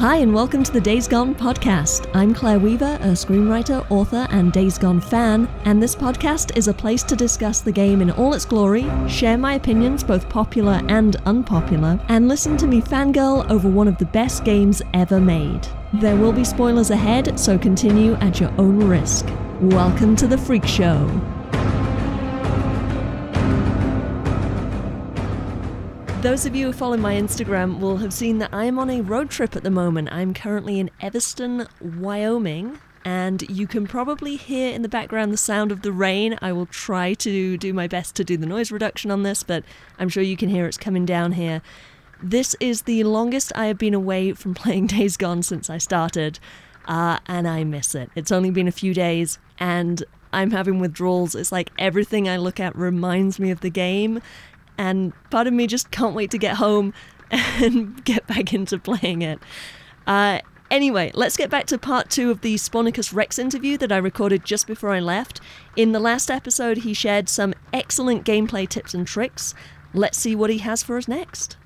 Hi, and welcome to the Days Gone podcast. I'm Claire Weaver, a screenwriter, author, and Days Gone fan, and this podcast is a place to discuss the game in all its glory, share my opinions, both popular and unpopular, and listen to me fangirl over one of the best games ever made. There will be spoilers ahead, so continue at your own risk. Welcome to the Freak Show. Those of you who follow my Instagram will have seen that I am on a road trip at the moment. I'm currently in Evanston, Wyoming, and you can probably hear in the background the sound of the rain. I will try to do my best to do the noise reduction on this, but I'm sure you can hear it's coming down here. This is the longest I have been away from playing Days Gone since I started, uh, and I miss it. It's only been a few days, and I'm having withdrawals. It's like everything I look at reminds me of the game and part of me just can't wait to get home and get back into playing it. Uh, anyway, let's get back to part two of the Spornicus Rex interview that I recorded just before I left. In the last episode, he shared some excellent gameplay tips and tricks. Let's see what he has for us next.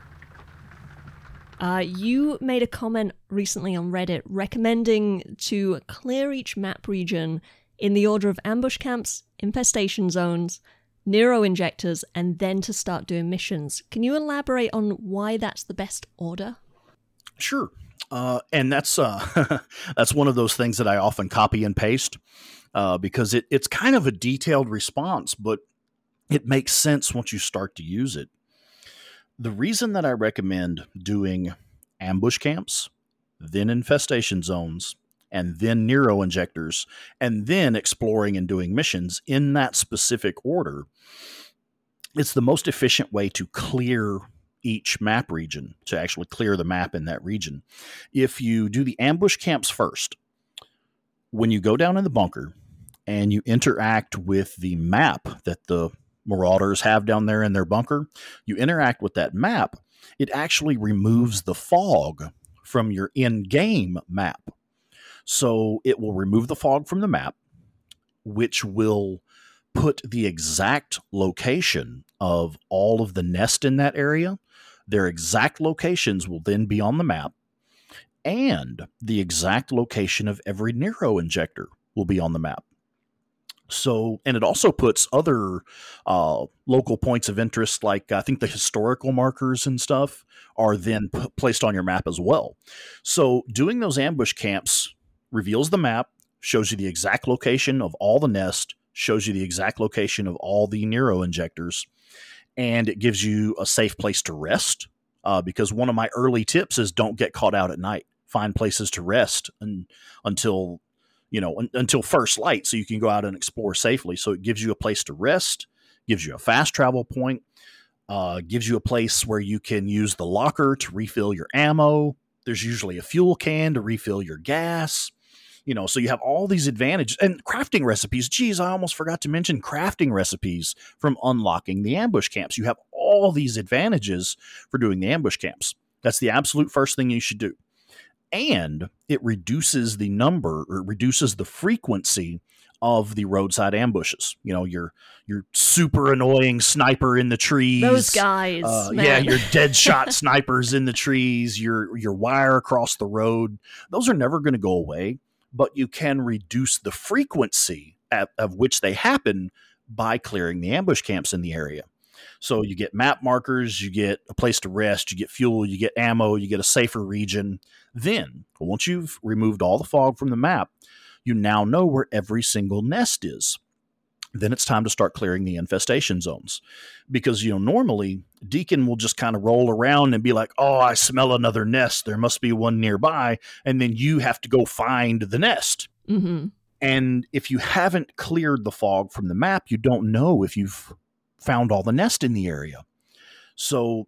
Uh, you made a comment recently on Reddit recommending to clear each map region in the order of ambush camps, infestation zones, neuro injectors, and then to start doing missions. Can you elaborate on why that's the best order? Sure. Uh, and that's uh, that's one of those things that I often copy and paste uh, because it, it's kind of a detailed response, but it makes sense once you start to use it. The reason that I recommend doing ambush camps, then infestation zones, and then neuro injectors, and then exploring and doing missions in that specific order. It's the most efficient way to clear each map region, to actually clear the map in that region. If you do the ambush camps first, when you go down in the bunker and you interact with the map that the marauders have down there in their bunker, you interact with that map, it actually removes the fog from your in game map. So it will remove the fog from the map, which will put the exact location of all of the nest in that area. Their exact locations will then be on the map, and the exact location of every Nero injector will be on the map. So, and it also puts other uh, local points of interest, like I think the historical markers and stuff, are then p- placed on your map as well. So, doing those ambush camps reveals the map, shows you the exact location of all the nest, shows you the exact location of all the Neuro injectors, and it gives you a safe place to rest. Uh, because one of my early tips is don't get caught out at night. Find places to rest and, until you know un, until first light, so you can go out and explore safely. So it gives you a place to rest, gives you a fast travel point, uh, gives you a place where you can use the locker to refill your ammo. There's usually a fuel can to refill your gas you know so you have all these advantages and crafting recipes geez i almost forgot to mention crafting recipes from unlocking the ambush camps. You have all these advantages for doing the ambush camps. That's the absolute first thing you should do. And it reduces the number or reduces the frequency of the roadside ambushes. You know, your your super annoying sniper in the trees. Those guys. Uh, yeah, your dead shot snipers in the trees, your your wire across the road. Those are never going to go away but you can reduce the frequency at, of which they happen by clearing the ambush camps in the area. So you get map markers, you get a place to rest, you get fuel, you get ammo, you get a safer region. Then, once you've removed all the fog from the map, you now know where every single nest is. Then it's time to start clearing the infestation zones. Because you know normally deacon will just kind of roll around and be like oh i smell another nest. There must be one nearby. And then you have to go find the nest. Mm-hmm. and if you haven't cleared the fog from the map you don't know if you've found all the nest in the area. So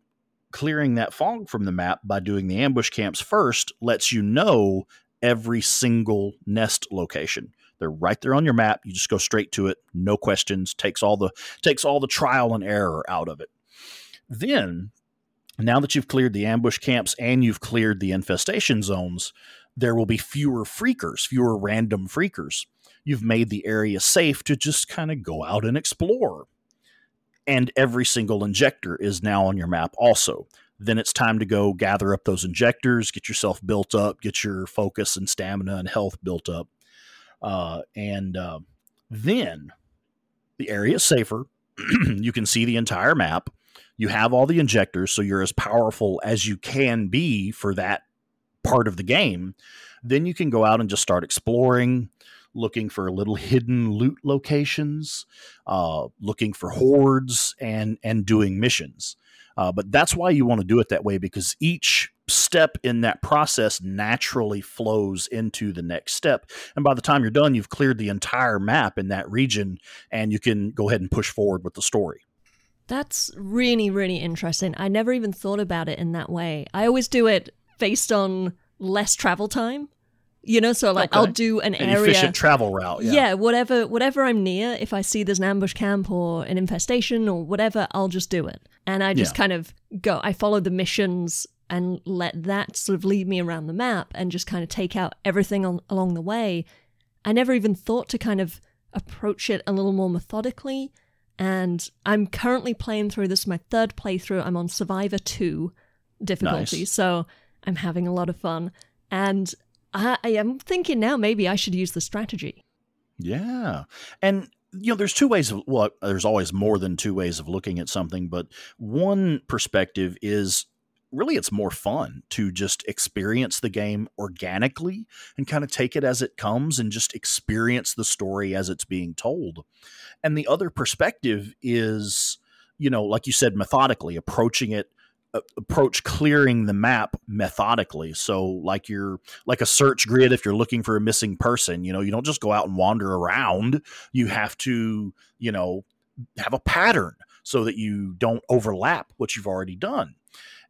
clearing that fog from the map by doing the ambush camps first lets you know every single nest location they're right there on your map. You just go straight to it, no questions. Takes all the takes all the trial and error out of it. Then, now that you've cleared the ambush camps and you've cleared the infestation zones, there will be fewer freakers, fewer random freakers. You've made the area safe to just kind of go out and explore. And every single injector is now on your map also. Then it's time to go gather up those injectors, get yourself built up, get your focus and stamina and health built up. Uh, and uh, then the area is safer. you can see the entire map. You have all the injectors, so you're as powerful as you can be for that part of the game. Then you can go out and just start exploring, looking for little hidden loot locations, uh, looking for hordes, and and doing missions. Uh, but that's why you want to do it that way because each step in that process naturally flows into the next step. And by the time you're done, you've cleared the entire map in that region and you can go ahead and push forward with the story. That's really, really interesting. I never even thought about it in that way. I always do it based on less travel time. You know, so like okay. I'll do an, an area efficient travel route. Yeah. yeah, whatever whatever I'm near, if I see there's an ambush camp or an infestation or whatever, I'll just do it. And I just yeah. kind of go I follow the missions and let that sort of lead me around the map and just kind of take out everything on, along the way. I never even thought to kind of approach it a little more methodically. And I'm currently playing through this, my third playthrough. I'm on Survivor 2 difficulty. Nice. So I'm having a lot of fun. And I, I am thinking now maybe I should use the strategy. Yeah. And you know there's two ways of well there's always more than two ways of looking at something but one perspective is really it's more fun to just experience the game organically and kind of take it as it comes and just experience the story as it's being told and the other perspective is you know like you said methodically approaching it approach clearing the map methodically so like you're like a search grid if you're looking for a missing person you know you don't just go out and wander around you have to you know have a pattern so that you don't overlap what you've already done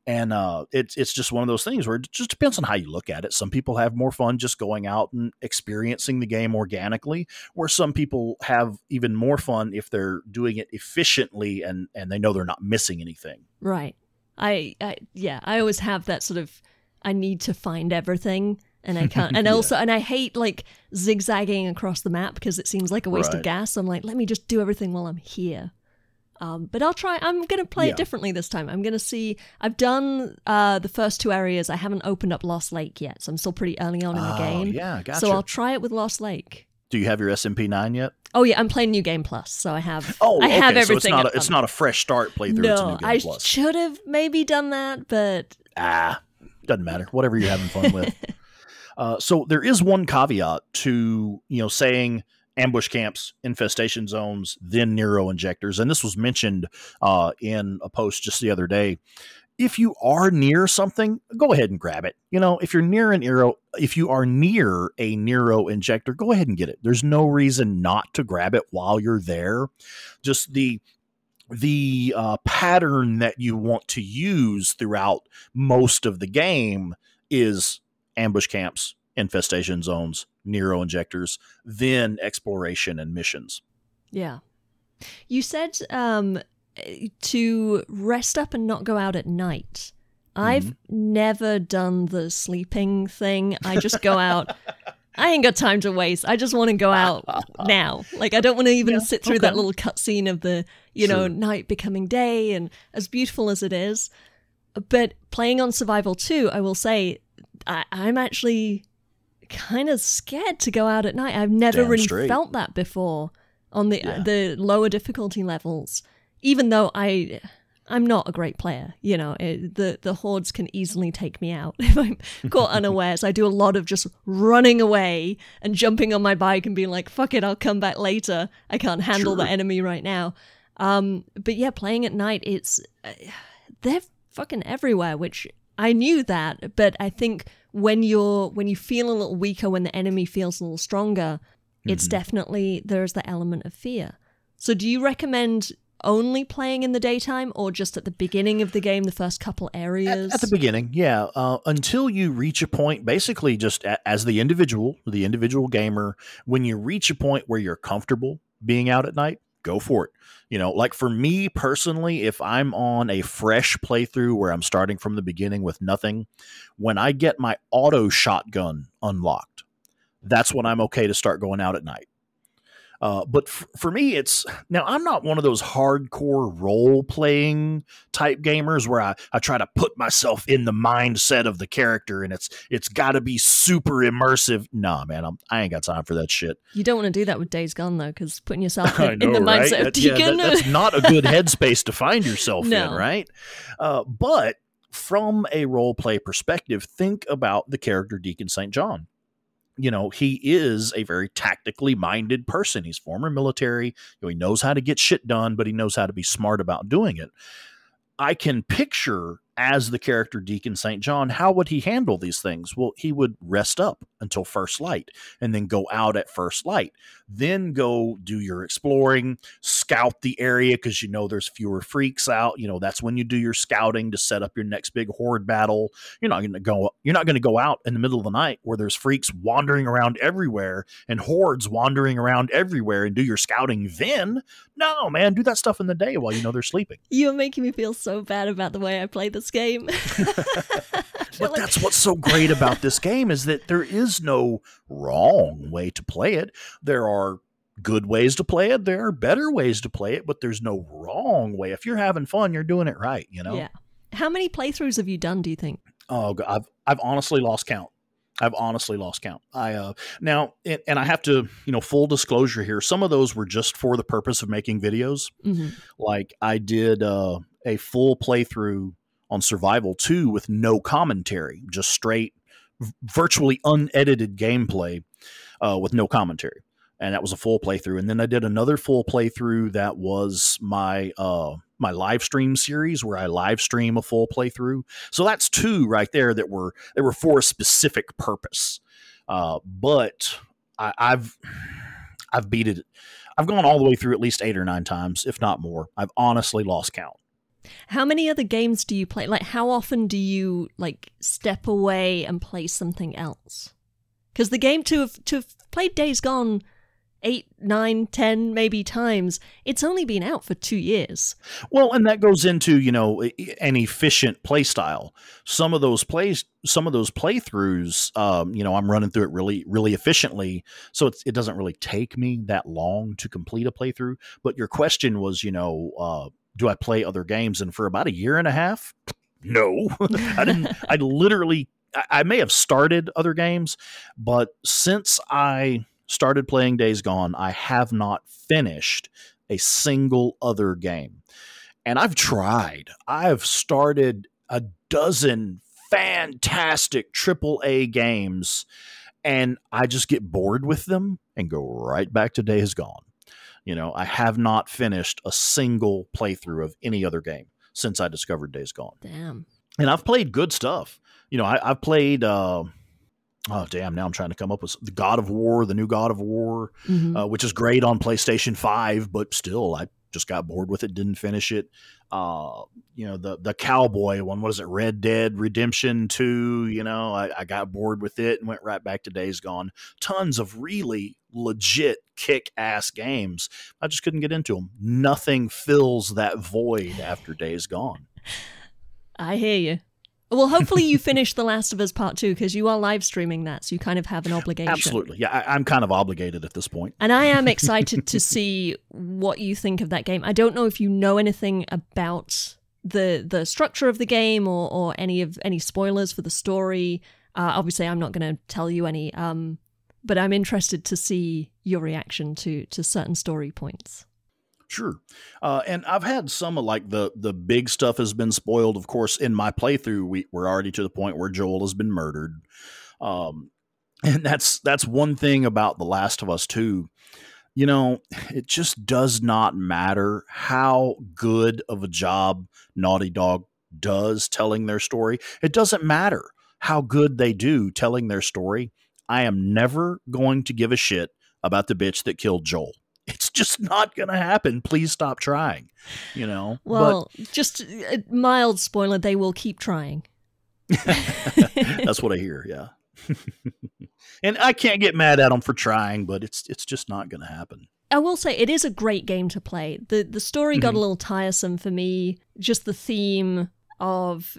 and uh, it's it's just one of those things where it just depends on how you look at it. Some people have more fun just going out and experiencing the game organically, where some people have even more fun if they're doing it efficiently and and they know they're not missing anything. Right. I, I yeah, I always have that sort of I need to find everything and I can't. And yeah. also, and I hate like zigzagging across the map because it seems like a waste right. of gas. I'm like, let me just do everything while I'm here. Um, but I'll try. I'm going to play yeah. it differently this time. I'm going to see. I've done uh, the first two areas. I haven't opened up Lost Lake yet, so I'm still pretty early on in the oh, game. Yeah, gotcha. So I'll try it with Lost Lake. Do you have your SMP9 yet? Oh yeah, I'm playing New Game Plus, so I have. Oh, I have everything. So it's not a, it's not a fresh start playthrough. No, I should have maybe done that, but ah, doesn't matter. Whatever you're having fun with. Uh, so there is one caveat to you know saying ambush camps, infestation zones, then Nero injectors, and this was mentioned uh, in a post just the other day if you are near something, go ahead and grab it. You know, if you're near an Nero, if you are near a Nero injector, go ahead and get it. There's no reason not to grab it while you're there. Just the the uh, pattern that you want to use throughout most of the game is ambush camps, infestation zones, Nero injectors, then exploration and missions. Yeah. You said um, to rest up and not go out at night. I've mm-hmm. never done the sleeping thing. I just go out. I ain't got time to waste. I just want to go out now. Like I don't want to even yeah, sit through okay. that little cutscene of the, you sure. know, night becoming day and as beautiful as it is. But playing on survival 2, I will say I, am actually kind of scared to go out at night. I've never Damn really straight. felt that before on the yeah. the lower difficulty levels even though I I'm not a great player, you know, it, the the hordes can easily take me out if I'm caught unawares. I do a lot of just running away and jumping on my bike and being like, "Fuck it, I'll come back later. I can't handle sure. the enemy right now." Um, but yeah, playing at night, it's uh, they're fucking everywhere, which I knew that, but I think when you're when you feel a little weaker, when the enemy feels a little stronger, mm-hmm. it's definitely there's the element of fear. So, do you recommend only playing in the daytime or just at the beginning of the game, the first couple areas? At, at the beginning, yeah. Uh, until you reach a point, basically, just a, as the individual, the individual gamer, when you reach a point where you're comfortable being out at night, go for it. You know, like for me personally, if I'm on a fresh playthrough where I'm starting from the beginning with nothing, when I get my auto shotgun unlocked, that's when I'm okay to start going out at night Uh, but f- for me, it's now I'm not one of those hardcore role playing type gamers where I, I try to put myself in the mindset of the character and it's it's got to be super immersive. Nah, man, I'm, I ain't got time for that shit. You don't want to do that with Days Gone though, because putting yourself in, know, in the right? mindset of That- yeah, Deacon. that- that's not a good headspace to find yourself No. in, right? Uh, but from a role play perspective, think about the character Deacon St. John. You know, he is a very tactically minded person. He's former military. You know, he knows how to get shit done, but he knows how to be smart about doing it. I can picture as the character Deacon St. John, how would he handle these things? Well, he would rest up until first light and then go out at first light. Then go do your exploring, scout the area because you know there's fewer freaks out. You know, that's when you do your scouting to set up your next big horde battle. You're not gonna go you're not gonna go out in the middle of the night where there's freaks wandering around everywhere and hordes wandering around everywhere and do your scouting then. No, man, do that stuff in the day while you know they're sleeping. You're making me feel so bad about the way I play this game. But that's what's so great about this game is that there is no wrong way to play it. There are good ways to play it. There are better ways to play it, but there's no wrong way. If you're having fun, you're doing it right. You know. Yeah. How many playthroughs have you done? Do you think? Oh, God, I've I've honestly lost count. I've honestly lost count. I uh now and, and I have to you know full disclosure here. Some of those were just for the purpose of making videos. hmm Like I did uh, a full playthrough on Survival 2 with no commentary, just straight, virtually unedited gameplay uh, with no commentary. And that was a full playthrough. And then I did another full playthrough that was my uh, my live stream series where I live stream a full playthrough. So that's two right there that were that were for a specific purpose. Uh, but I, I've I've beat it. I've gone all the way through at least eight or nine times, if not more. I've honestly lost count. How many other games do you play? Like, how often do you like step away and play something else? Because the game to have to have played Days Gone eight, nine, ten, maybe times, it's only been out for two years. Well, and that goes into you know an efficient play style. Some of those plays, some of those playthroughs, um, you know, I'm running through it really, really efficiently, so it doesn't really take me that long to complete a playthrough. But your question was, you know, uh, do I play other games? And for about a year and a half, no, I didn't. I literally, I, may have started other games, but since I started playing Days Gone, I have not finished a single other game. And I've tried. I've started a dozen fantastic AAA games and I just get bored with them and go right back to Days Gone. You know, I have not finished a single playthrough of any other game since I discovered Days Gone. Damn. And I've played good stuff. You know, I, I've played uh, oh damn, now I'm trying to come up with the God of War, the new God of War, Mhm. uh, which is great on PlayStation 5, but still, I just got bored with it, didn't finish it. Uh, you know, the the cowboy one, what is it, Red Dead Redemption 2, you know, I, I got bored with it and went right back to Days Gone. Tons of really legit kick ass games. I just couldn't get into them. Nothing fills that void after Days Gone. I hear you. Well, hopefully you finish The Last of Us Part 2 because you are live streaming that, so you kind of have an obligation. Absolutely. Yeah, I, I'm kind of obligated at this point. And I am excited to see what you think of that game. I don't know if you know anything about the the structure of the game or, or any of any spoilers for the story. Uh, obviously, I'm not going to tell you any, um, but I'm interested to see your reaction to to certain story points. Sure. Uh, and I've had some of like the the big stuff has been spoiled. Of course, in my playthrough, we, we're already to the point where Joel has been murdered. Um, and that's that's one thing about The Last of Us 2. You know, it just does not matter how good of a job Naughty Dog does telling their story. It doesn't matter how good they do telling their story. I am never going to give a shit about the bitch that killed Joel it's just not going to happen. Please stop trying. You know. Well, just a mild spoiler: they will keep trying. that's what I hear. Yeah. and I can't get mad at them for trying, but it's it's just not going to happen. I will say it is a great game to play. the The story got Mhm. a little tiresome for me. Just the theme of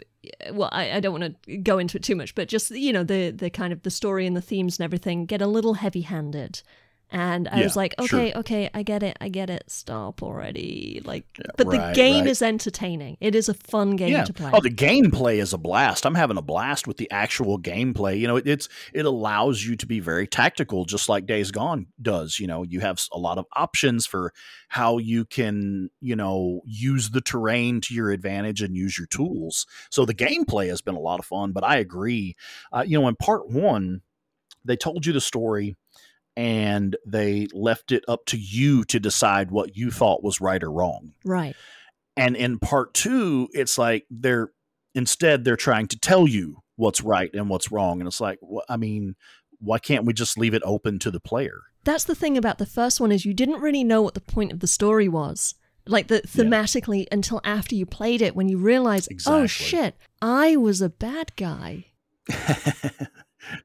well, I, I don't want to go into it too much, but just you know the the kind of the story and the themes and everything get a little heavy handed. And I Yeah, was like, sure. okay, okay, I get it, I get it. Stop already. Like, Yeah, but the game right. is entertaining. It is a fun game yeah. to play. Oh, the gameplay is a blast. I'm having a blast with the actual gameplay. You know, it, it's it allows you to be very tactical, just like Days Gone does. You know, you have a lot of options for how you can, you know, use the terrain to your advantage and use your tools. So the gameplay has been a lot of fun. But I agree. Uh, you know, in part one, they told you the story. And they left it up to you to decide what you thought was right or wrong right. and in part two it's like they're instead they're trying to tell you what's right and what's wrong and it's like wh- i mean why can't we just leave it open to the player That's the thing about the first one is you didn't really know what the point of the story was. Like the thematically until after you played it when you realized, oh shit, I was a bad guy.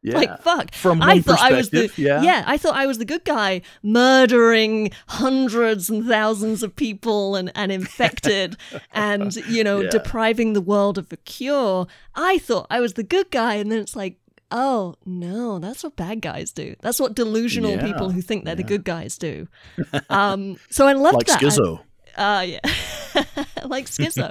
yeah Like fuck. from I one thought I was the perspective yeah I thought I was the good guy, murdering hundreds and thousands of people and, and infected and, you know, Yeah. depriving the world of a cure. I thought I was the good guy, and then it's like, oh no, that's what bad guys do. That's what delusional Yeah, people who think they're the good guys do. Um so I loved like that. I- Skizzo uh, yeah. like Skizzo.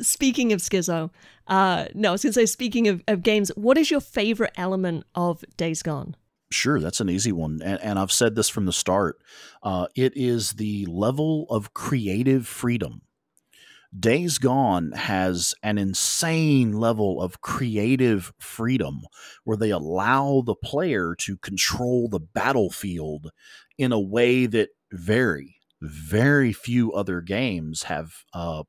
Speaking of Skizzo, uh, no, I was going to say, speaking of, of games, what is your favorite element of Days Gone? Sure, that's an easy one. And, and I've said this from the start. Uh, it is the level of creative freedom. Days Gone has an insane level of creative freedom where they allow the player to control the battlefield in a way that very, very few other games have uh,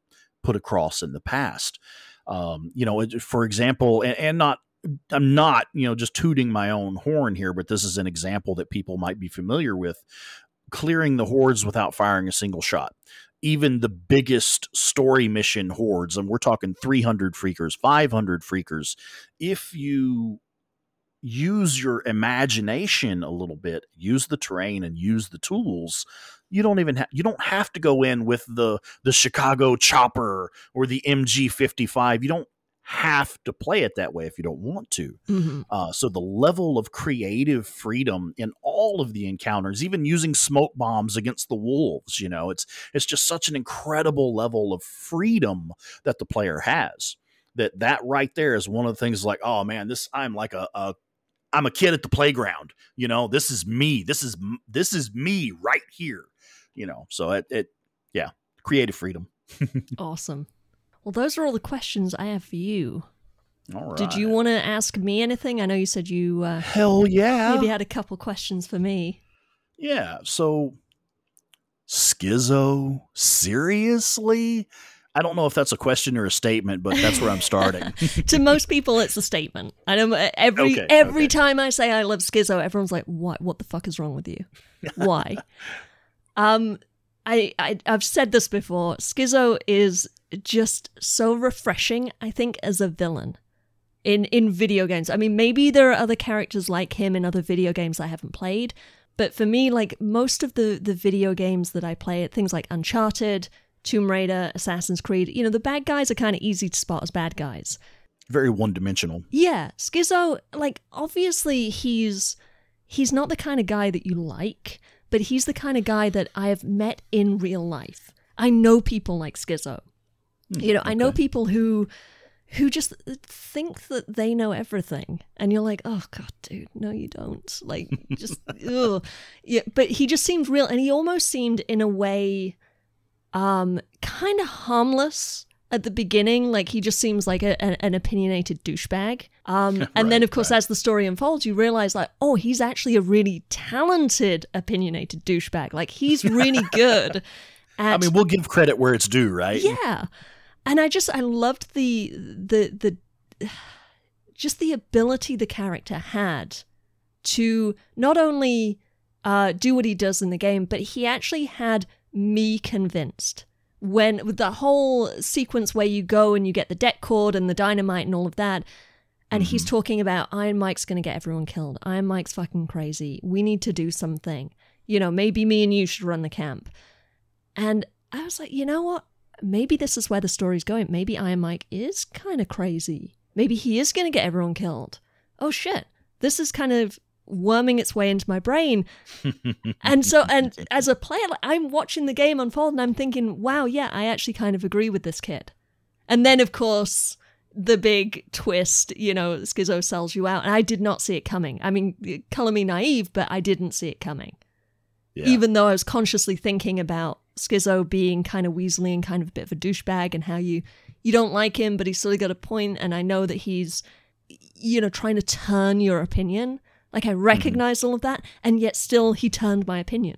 put across in the past. Um, you know, for example, and, and not I'm not, you know, just tooting my own horn here, but this is an example that people might be familiar with. Clearing the hordes without firing a single shot. Even the biggest story mission hordes, and we're talking 300 freakers, 500 freakers, if you use your imagination a little bit, use the terrain and use the tools, you don't even ha- you don't have to go in with the the Chicago chopper or the MG55. You don't have to play it that way if you don't want to. Mm-hmm. Uh, so the level of creative freedom in all of the encounters, even using smoke bombs against the wolves, you know, it's it's just such an incredible level of freedom that the player has. That that right there is one of the things like, oh man, this I'm like a, a I'm a kid at the playground. You know, this is me. This is this is me right here. You know, so it, it yeah, creative freedom. Awesome. Well, those are all the questions I have for you. All right. Did you want to ask me anything? I know you said you uh, Hell yeah. maybe had a couple questions for me. Yeah. So, Skizzo? Seriously? I don't know if that's a question or a statement, but that's where I'm starting. to most people, it's a statement. I know every Okay, every okay. time I say I love Skizzo, everyone's like, "What? What the fuck is wrong with you? Why?" um, I, I I've said this before. Skizzo is just so refreshing. I think as a villain in in video games. I mean, maybe there are other characters like him in other video games I haven't played, but for me, like most of the the video games that I play, things like Uncharted. Tomb Raider, Assassin's Creed, you know, the bad guys are kind of easy to spot as bad guys. Very one dimensional. Yeah, Skizzo, like obviously he's he's not the kind of guy that you like, but he's the kind of guy that I have met in real life. I know people like Skizzo. Hmm, you know, I know people who who just think that they know everything and you're like, "Oh god, dude, no you don't." Like just ugh. Yeah, but he just seemed real and he almost seemed in a way um kind of harmless at the beginning like he just seems like a, an, an opinionated douchebag um and then of course right. as the story unfolds you realize like oh he's actually a really talented opinionated douchebag like he's really good at I mean, we'll give credit where it's due, right? yeah and i just i loved the the the just the ability the character had to not only uh, do what he does in the game, but he actually had me convinced. When with the whole sequence where you go and you get the det cord and the dynamite and all of that, and he's mm-hmm. talking about Iron Mike's going to get everyone killed. Iron Mike's fucking crazy. We need to do something. You know, maybe me and you should run the camp. And I was like, you know what? Maybe this is where the story's going. Maybe Iron Mike is kind of crazy. Maybe he is going to get everyone killed. Oh shit. This is kind of worming its way into my brain. and so, and as a player, I'm watching the game unfold and I'm thinking, wow, yeah, I actually kind of agree with this kid. And then, of course, the big twist, you know, Skizzo sells you out. And I did not see it coming. I mean, color me naive, but I didn't see it coming. Yeah. Even though I was consciously thinking about Skizzo being kind of weaselly and kind of a bit of a douchebag and how you you don't like him, but he's still got a point, and I know that he's you know trying to turn your opinion. Like I recognize mm-hmm. all of that, and yet still he turned my opinion.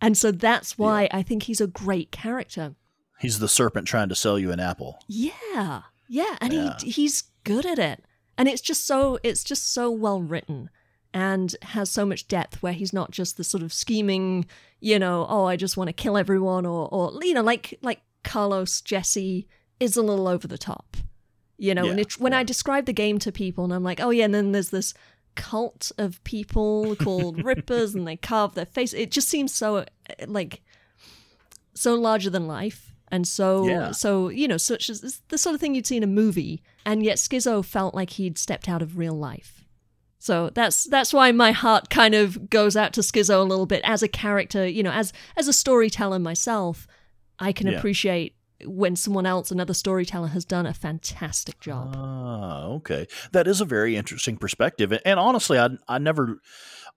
And so that's why yeah. I think he's a great character. He's the serpent trying to sell you an apple. Yeah. Yeah, and yeah. he he's good at it. And it's just so it's just so well written and has so much depth where he's not just the sort of scheming, you know, oh, I just want to kill everyone or or you know, like like Carlos Jesse is a little over the top. You know, yeah, and it, when yeah. I describe the game to people and I'm like, "Oh yeah, and then there's this cult of people called Rippers and they carve their face." It just seems so like so larger than life and so yeah. so you know such as the sort of thing you'd see in a movie and yet Skizzo felt like he'd stepped out of real life so that's that's why my heart kind of goes out to Skizzo a little bit as a character, you know, as as a storyteller myself, I can yeah. appreciate when someone else, another storyteller, has done a fantastic job. Ah, okay, that is a very interesting perspective, and honestly, I I never,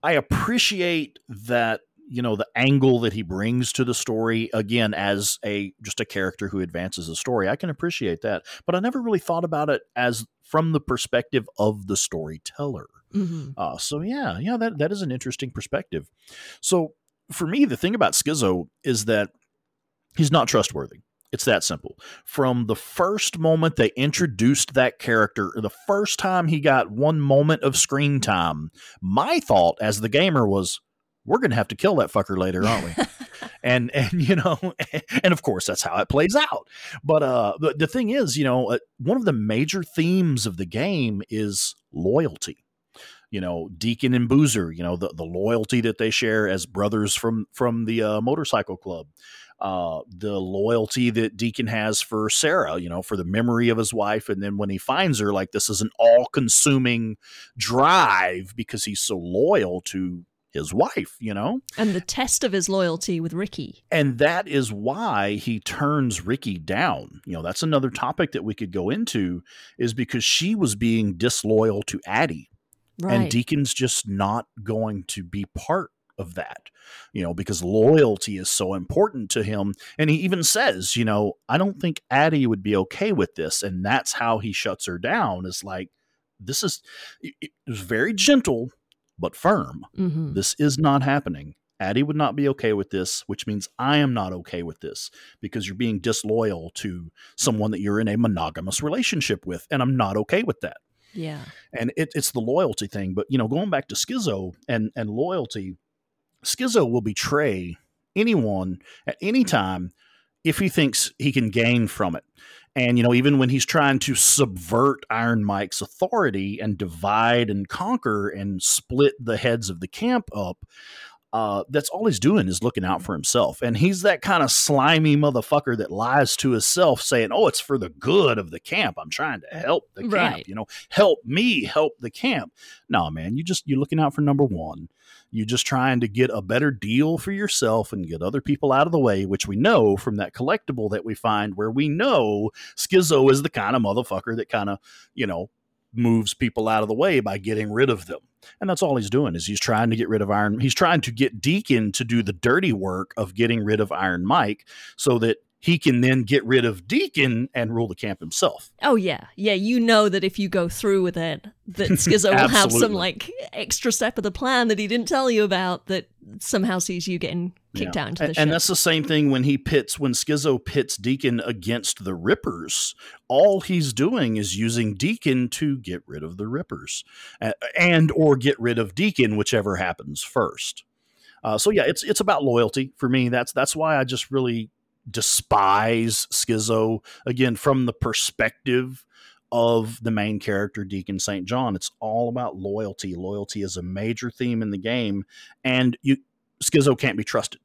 I appreciate that you know the angle that he brings to the story again as a just a character who advances the story i can appreciate that but i never really thought about it as from the perspective of the storyteller Mm-hmm. Uh, so yeah, yeah, that that is an interesting perspective. So for me, the thing about Skizzo is that he's not trustworthy. It's that simple. From the first moment they introduced that character, the first time he got one moment of screen time, my thought as the gamer was, we're going to have to kill that fucker later, aren't we? and and you know, and of course that's how it plays out. But uh, the, the thing is, you know, uh, one of the major themes of the game is loyalty you know Deacon and Boozer, you know the the loyalty that they share as brothers from from the uh, motorcycle club, uh, the loyalty that Deacon has for Sarah, you know, for the memory of his wife, and then when he finds her, like this is an all consuming drive because he's so loyal to his wife, you know? And the test of his loyalty with Rikki. And that is why he turns Rikki down. You know, that's another topic that we could go into is because she was being disloyal to Addie. Right. And Deacon's just not going to be part of that, you know, because loyalty is so important to him. And he even says, you know, I don't think Addie would be okay with this. And that's how he shuts her down is like, this is, it was very gentle, but firm. Mm-hmm. This is not happening. Addie would not be okay with this, which means I am not okay with this because you're being disloyal to someone that you're in a monogamous relationship with. And I'm not okay with that. Yeah. And it, it's the loyalty thing. But, you know, going back to Skizzo and, and loyalty, Skizzo will betray anyone at any mm-hmm. time if he thinks he can gain from it. And, you know, even when he's trying to subvert Iron Mike's authority and divide and conquer and split the heads of the camp up, uh, that's all he's doing is looking out for himself. And he's that kind of slimy motherfucker that lies to himself, saying, Oh, it's for the good of the camp. I'm trying to help the camp, right. you know, help me help the camp. No, man, you just, you're looking out for number one. You're just trying to get a better deal for yourself and get other people out of the way, which we know from that collectible that we find where we know Skizzo is the kind of motherfucker that kind of, you know, moves people out of the way by getting rid of them. And that's all he's doing is he's trying to get rid of Iron. He's trying to get Deacon to do the dirty work of getting rid of Iron Mike so that he can then get rid of Deacon and rule the camp himself. Oh yeah, yeah. You know that if you go through with it, that Skizzo will have some like extra step of the plan that he didn't tell you about that somehow sees you getting kicked yeah. out into the and, ship. And that's the same thing when he pits when Skizzo pits Deacon against the Rippers. All he's doing is using Deacon to get rid of the Rippers, and or get rid of Deacon, whichever happens first. Uh, so yeah, it's it's about loyalty for me. That's that's why I just really despise Skizzo again from the perspective of the main character Deacon St. John. It's all about loyalty. Loyalty is a major theme in the game, and you Skizzo can't be trusted.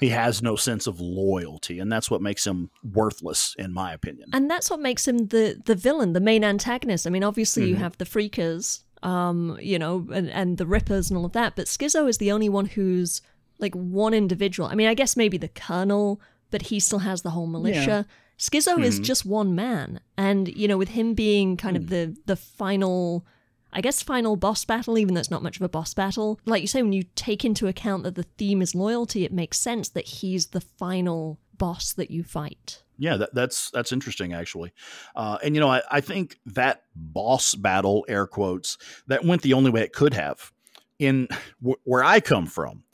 He has no sense of loyalty, and that's what makes him worthless, in my opinion. And that's what makes him the the villain, the main antagonist. I mean, obviously mm-hmm. you have the freakers, um, you know, and, and the Rippers and all of that. But Skizzo is the only one who's like one individual. I mean, I guess maybe the Colonel, but he still has the whole militia. Skizzo mm-hmm. is just one man, and you know, with him being kind mm. of the the final. I guess final boss battle, even though it's not much of a boss battle. Like you say, when you take into account that the theme is loyalty, it makes sense that he's the final boss that you fight. Yeah, that, that's that's interesting actually, uh, and you know I, I think that boss battle, air quotes, that went the only way it could have. In w- where I come from,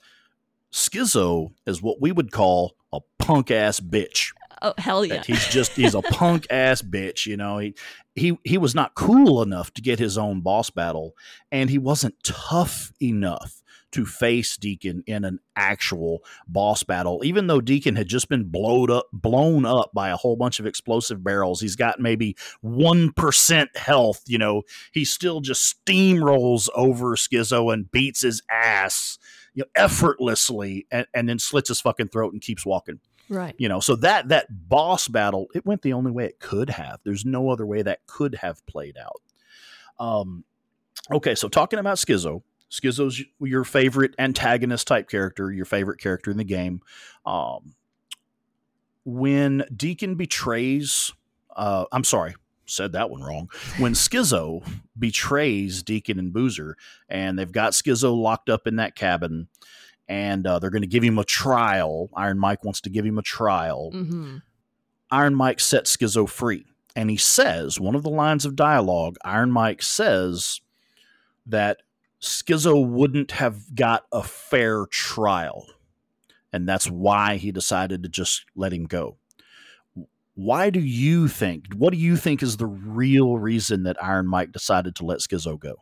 Skizzo is what we would call a punk ass bitch. Oh hell yeah! He's just he's a punk ass bitch. You know he he he was not cool enough to get his own boss battle, and he wasn't tough enough to face Deacon in an actual boss battle. Even though Deacon had just been blown up, blown up by a whole bunch of explosive barrels, he's got maybe one percent health. You know, he still just steamrolls over Skizzo and beats his ass, you know, effortlessly, and, and then slits his fucking throat and keeps walking. Right. You know, so that that boss battle, it went the only way it could have. There's no other way that could have played out. Um, okay, so talking about Skizzo, Skizzo's your favorite antagonist type character, your favorite character in the game. Um, when Deacon betrays, uh, I'm sorry, said that one wrong. When Skizzo betrays Deacon and Boozer, and they've got Skizzo locked up in that cabin, and uh, they're going to give him a trial. Iron Mike wants to give him a trial. Mm-hmm. Iron Mike sets Skizzo free, and he says one of the lines of dialogue. Iron Mike says that Skizzo wouldn't have got a fair trial. And that's why he decided to just let him go. Why do you think, what do you think is the real reason that Iron Mike decided to let Skizzo go?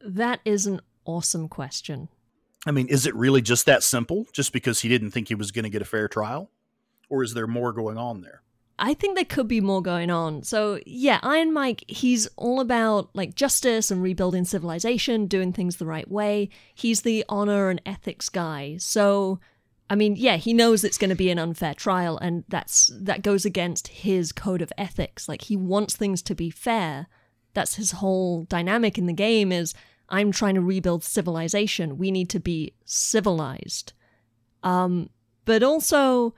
That is an awesome question. I mean, is it really just that simple? Just because he didn't think he was going to get a fair trial? Or is there more going on there? I think there could be more going on. So, yeah, Iron Mike, he's all about like justice and rebuilding civilization, doing things the right way. He's the honor and ethics guy. So, I mean, yeah, he knows it's going to be an unfair trial and that's that goes against his code of ethics. Like he wants things to be fair. That's his whole dynamic in the game is I'm trying to rebuild civilization. We need to be civilized. Um but also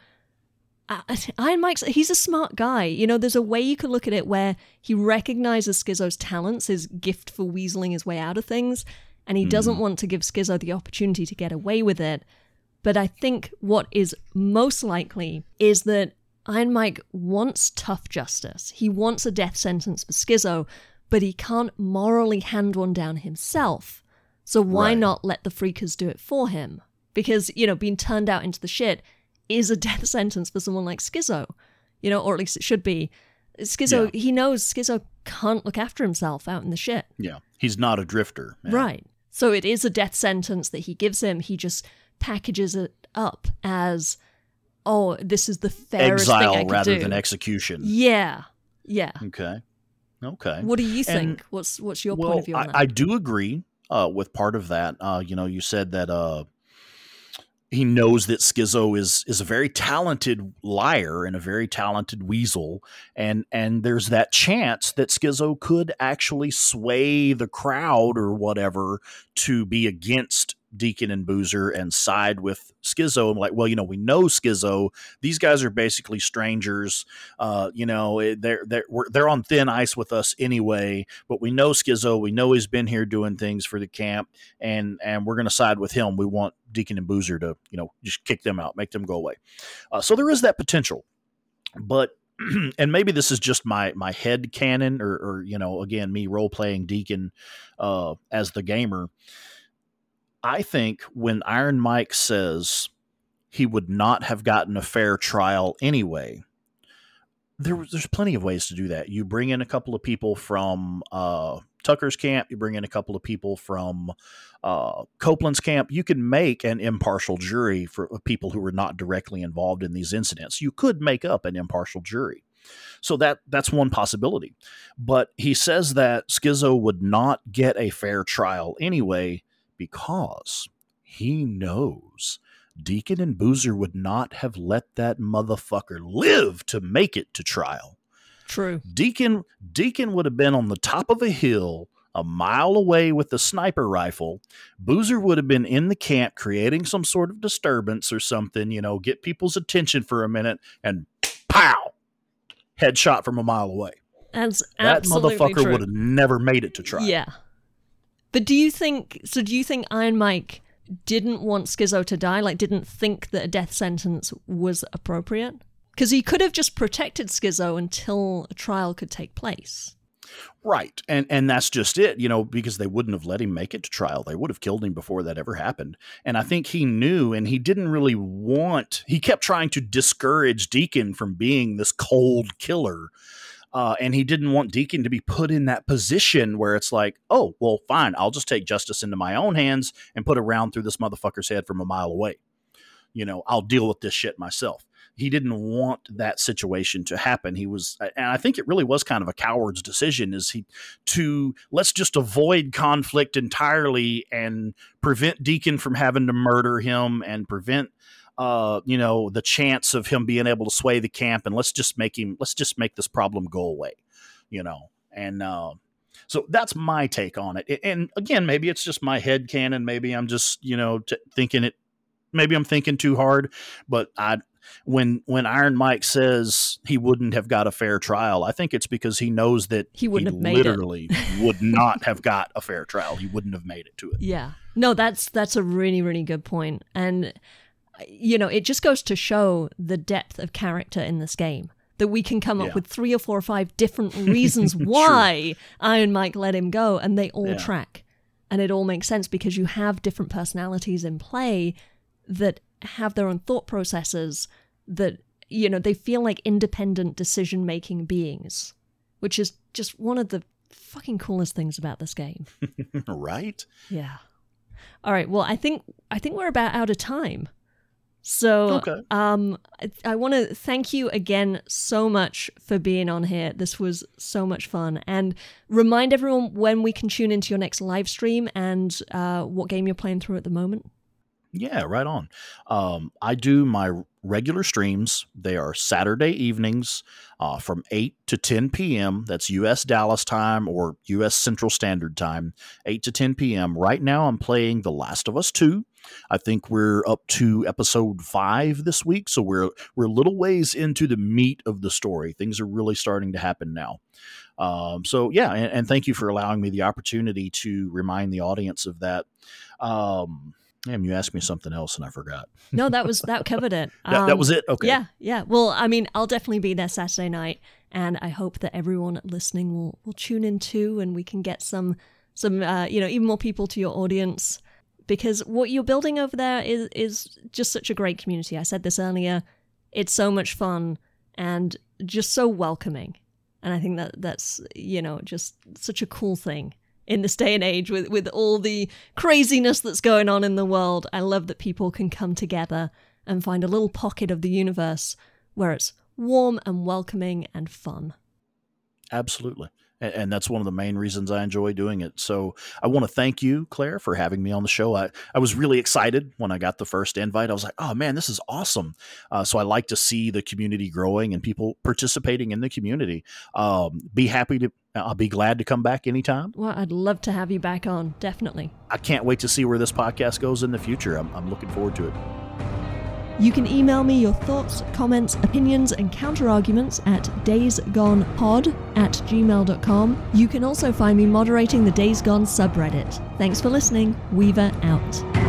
Iron Mike's he's a smart guy. You know, there's a way you could look at it where he recognizes Skizzo's talents, his gift for weaseling his way out of things, and he mm. doesn't hmm. want to give Skizzo the opportunity to get away with it. But I think what is most likely is that Iron Mike wants tough justice. He wants a death sentence for Skizzo, but he can't morally hand one down himself. So why right. not let the freakers do it for him? Because, you know, being turned out into the shit is a death sentence for someone like Skizzo, you know, or at least it should be. Skizzo, yeah. he knows Skizzo can't look after himself out in the shit. Yeah, he's not a drifter. Man. Right. So it is a death sentence that he gives him. He just packages it up as, oh, this is the fairest Exile thing I could rather do. than execution. Yeah. Yeah. Okay. Okay. What do you think? And, what's What's your well, point of view on I. I do agree uh, with part of that. Uh, you know, you said that uh, he knows that Skizzo is is a very talented liar and a very talented weasel, and and there's that chance that Skizzo could actually sway the crowd or whatever to be against Deacon and Boozer and side with Skizzo. I'm like, well, you know, we know Skizzo. These guys are basically strangers. Uh, you know, eh, they're they're they're on thin ice with us anyway. But we know Skizzo. We know he's been here doing things for the camp, and and we're going to side with him. We want Deacon and Boozer to you know just kick them out, make them go away. Uh, so there is that potential, but. and maybe this is just my my head canon or, or you know again me role playing deacon uh, as the gamer I think when Iron Mike says he would not have gotten a fair trial anyway, there, there's plenty of ways to do that. You bring in a couple of people from uh, Tucker's camp, you bring in a couple of people from uh, Copeland's camp. You can make an impartial jury for people who were not directly involved in these incidents. You could make up an impartial jury. So that that's one possibility. But he says that Skizzo would not get a fair trial anyway because he knows Deacon and Boozer would not have let that motherfucker live to make it to trial. True. Deacon Deacon would have been on the top of a hill a mile away with the sniper rifle, Boozer would have been in the camp creating some sort of disturbance or something, you know, get people's attention for a minute, and pow, headshot from a mile away. That's That motherfucker true. would have never made it to trial. Yeah. But do you think so do you think Iron Mike didn't want Skizzo to die, like didn't think that a death sentence was appropriate? Because he could have just protected Skizzo until a trial could take place. Right. And and that's just it, you know, because they wouldn't have let him make it to trial. They would have killed him before that ever happened. And I think he knew and he didn't really want he kept trying to discourage Deacon from being this cold killer. Uh, and he didn't want Deacon to be put in that position where it's like, oh, well, fine, I'll just take justice into my own hands and put a round through this motherfucker's head from a mile away. You know, I'll deal with this shit myself he didn't want that situation to happen. He was, and I think it really was kind of a coward's decision is he to let's just avoid conflict entirely and prevent Deacon from having to murder him and prevent, uh, you know, the chance of him being able to sway the camp. And let's just make him, let's just make this problem go away, you know, and, uh, so that's my take on it. And again, maybe it's just my head canon. Maybe I'm just, you know, t- thinking it, maybe I'm thinking too hard, but I, when when Iron Mike says he wouldn't have got a fair trial, I think it's because he knows that He wouldn't have made it. literally would not have got a fair trial. He wouldn't have made it to it. Yeah. No, that's that's a really really good point. And you know, it just goes to show the depth of character in this game. That we can come up Yeah. with three or four or five different reasons why Iron Mike let him go, and they all Yeah. track. And it all makes sense because you have different personalities in play that have their own thought processes that, you know, they feel like independent decision making beings, which is just one of the fucking coolest things about this game. right? Yeah. All right. Well, I think I think we're about out of time. So, Okay. um, I, I want to thank you again so much for being on here. This was so much fun, and remind everyone when we can tune into your next live stream and uh, what game you're playing through at the moment. Yeah, right on. Um, I do my regular streams. They are Saturday evenings uh, from 8 to 10 p.m. That's U.S. Dallas time or U.S. Central Standard Time, 8 to 10 p.m. Right now, I'm playing The Last of Us 2. I think we're up to episode five this week, so we're we're a little ways into the meat of the story. Things are really starting to happen now. Um, so yeah, and, and thank you for allowing me the opportunity to remind the audience of that. Um, damn, you asked me something else and I forgot. No, that was that covered it. That, that Um, was it. Okay. Yeah, yeah. Well, I mean, I'll definitely be there Saturday night, and I hope that everyone listening will will tune in too, and we can get some some uh, you know even more people to your audience because what you're building over there is is just such a great community. I said this earlier. It's so much fun and just so welcoming, and I think that that's you know just such a cool thing in this day and age with with all the craziness that's going on in the world. I love that people can come together and find a little pocket of the universe where it's warm and welcoming and fun. Absolutely. And, and that's one of the main reasons I enjoy doing it. So I want to thank you, Claire, for having me on the show. I, I was really excited when I got the first invite. I was like, oh man, this is awesome. Uh, so I like to see the community growing and people participating in the community. Um, be happy to, I'll be glad to come back anytime. Well, I'd love to have you back on, definitely. I can't wait to see where this podcast goes in the future. I'm, I'm looking forward to it. You can email me your thoughts, comments, opinions, and counterarguments at daysgonepod at gmail.com. You can also find me moderating the Days Gone subreddit. Thanks for listening. Weaver out.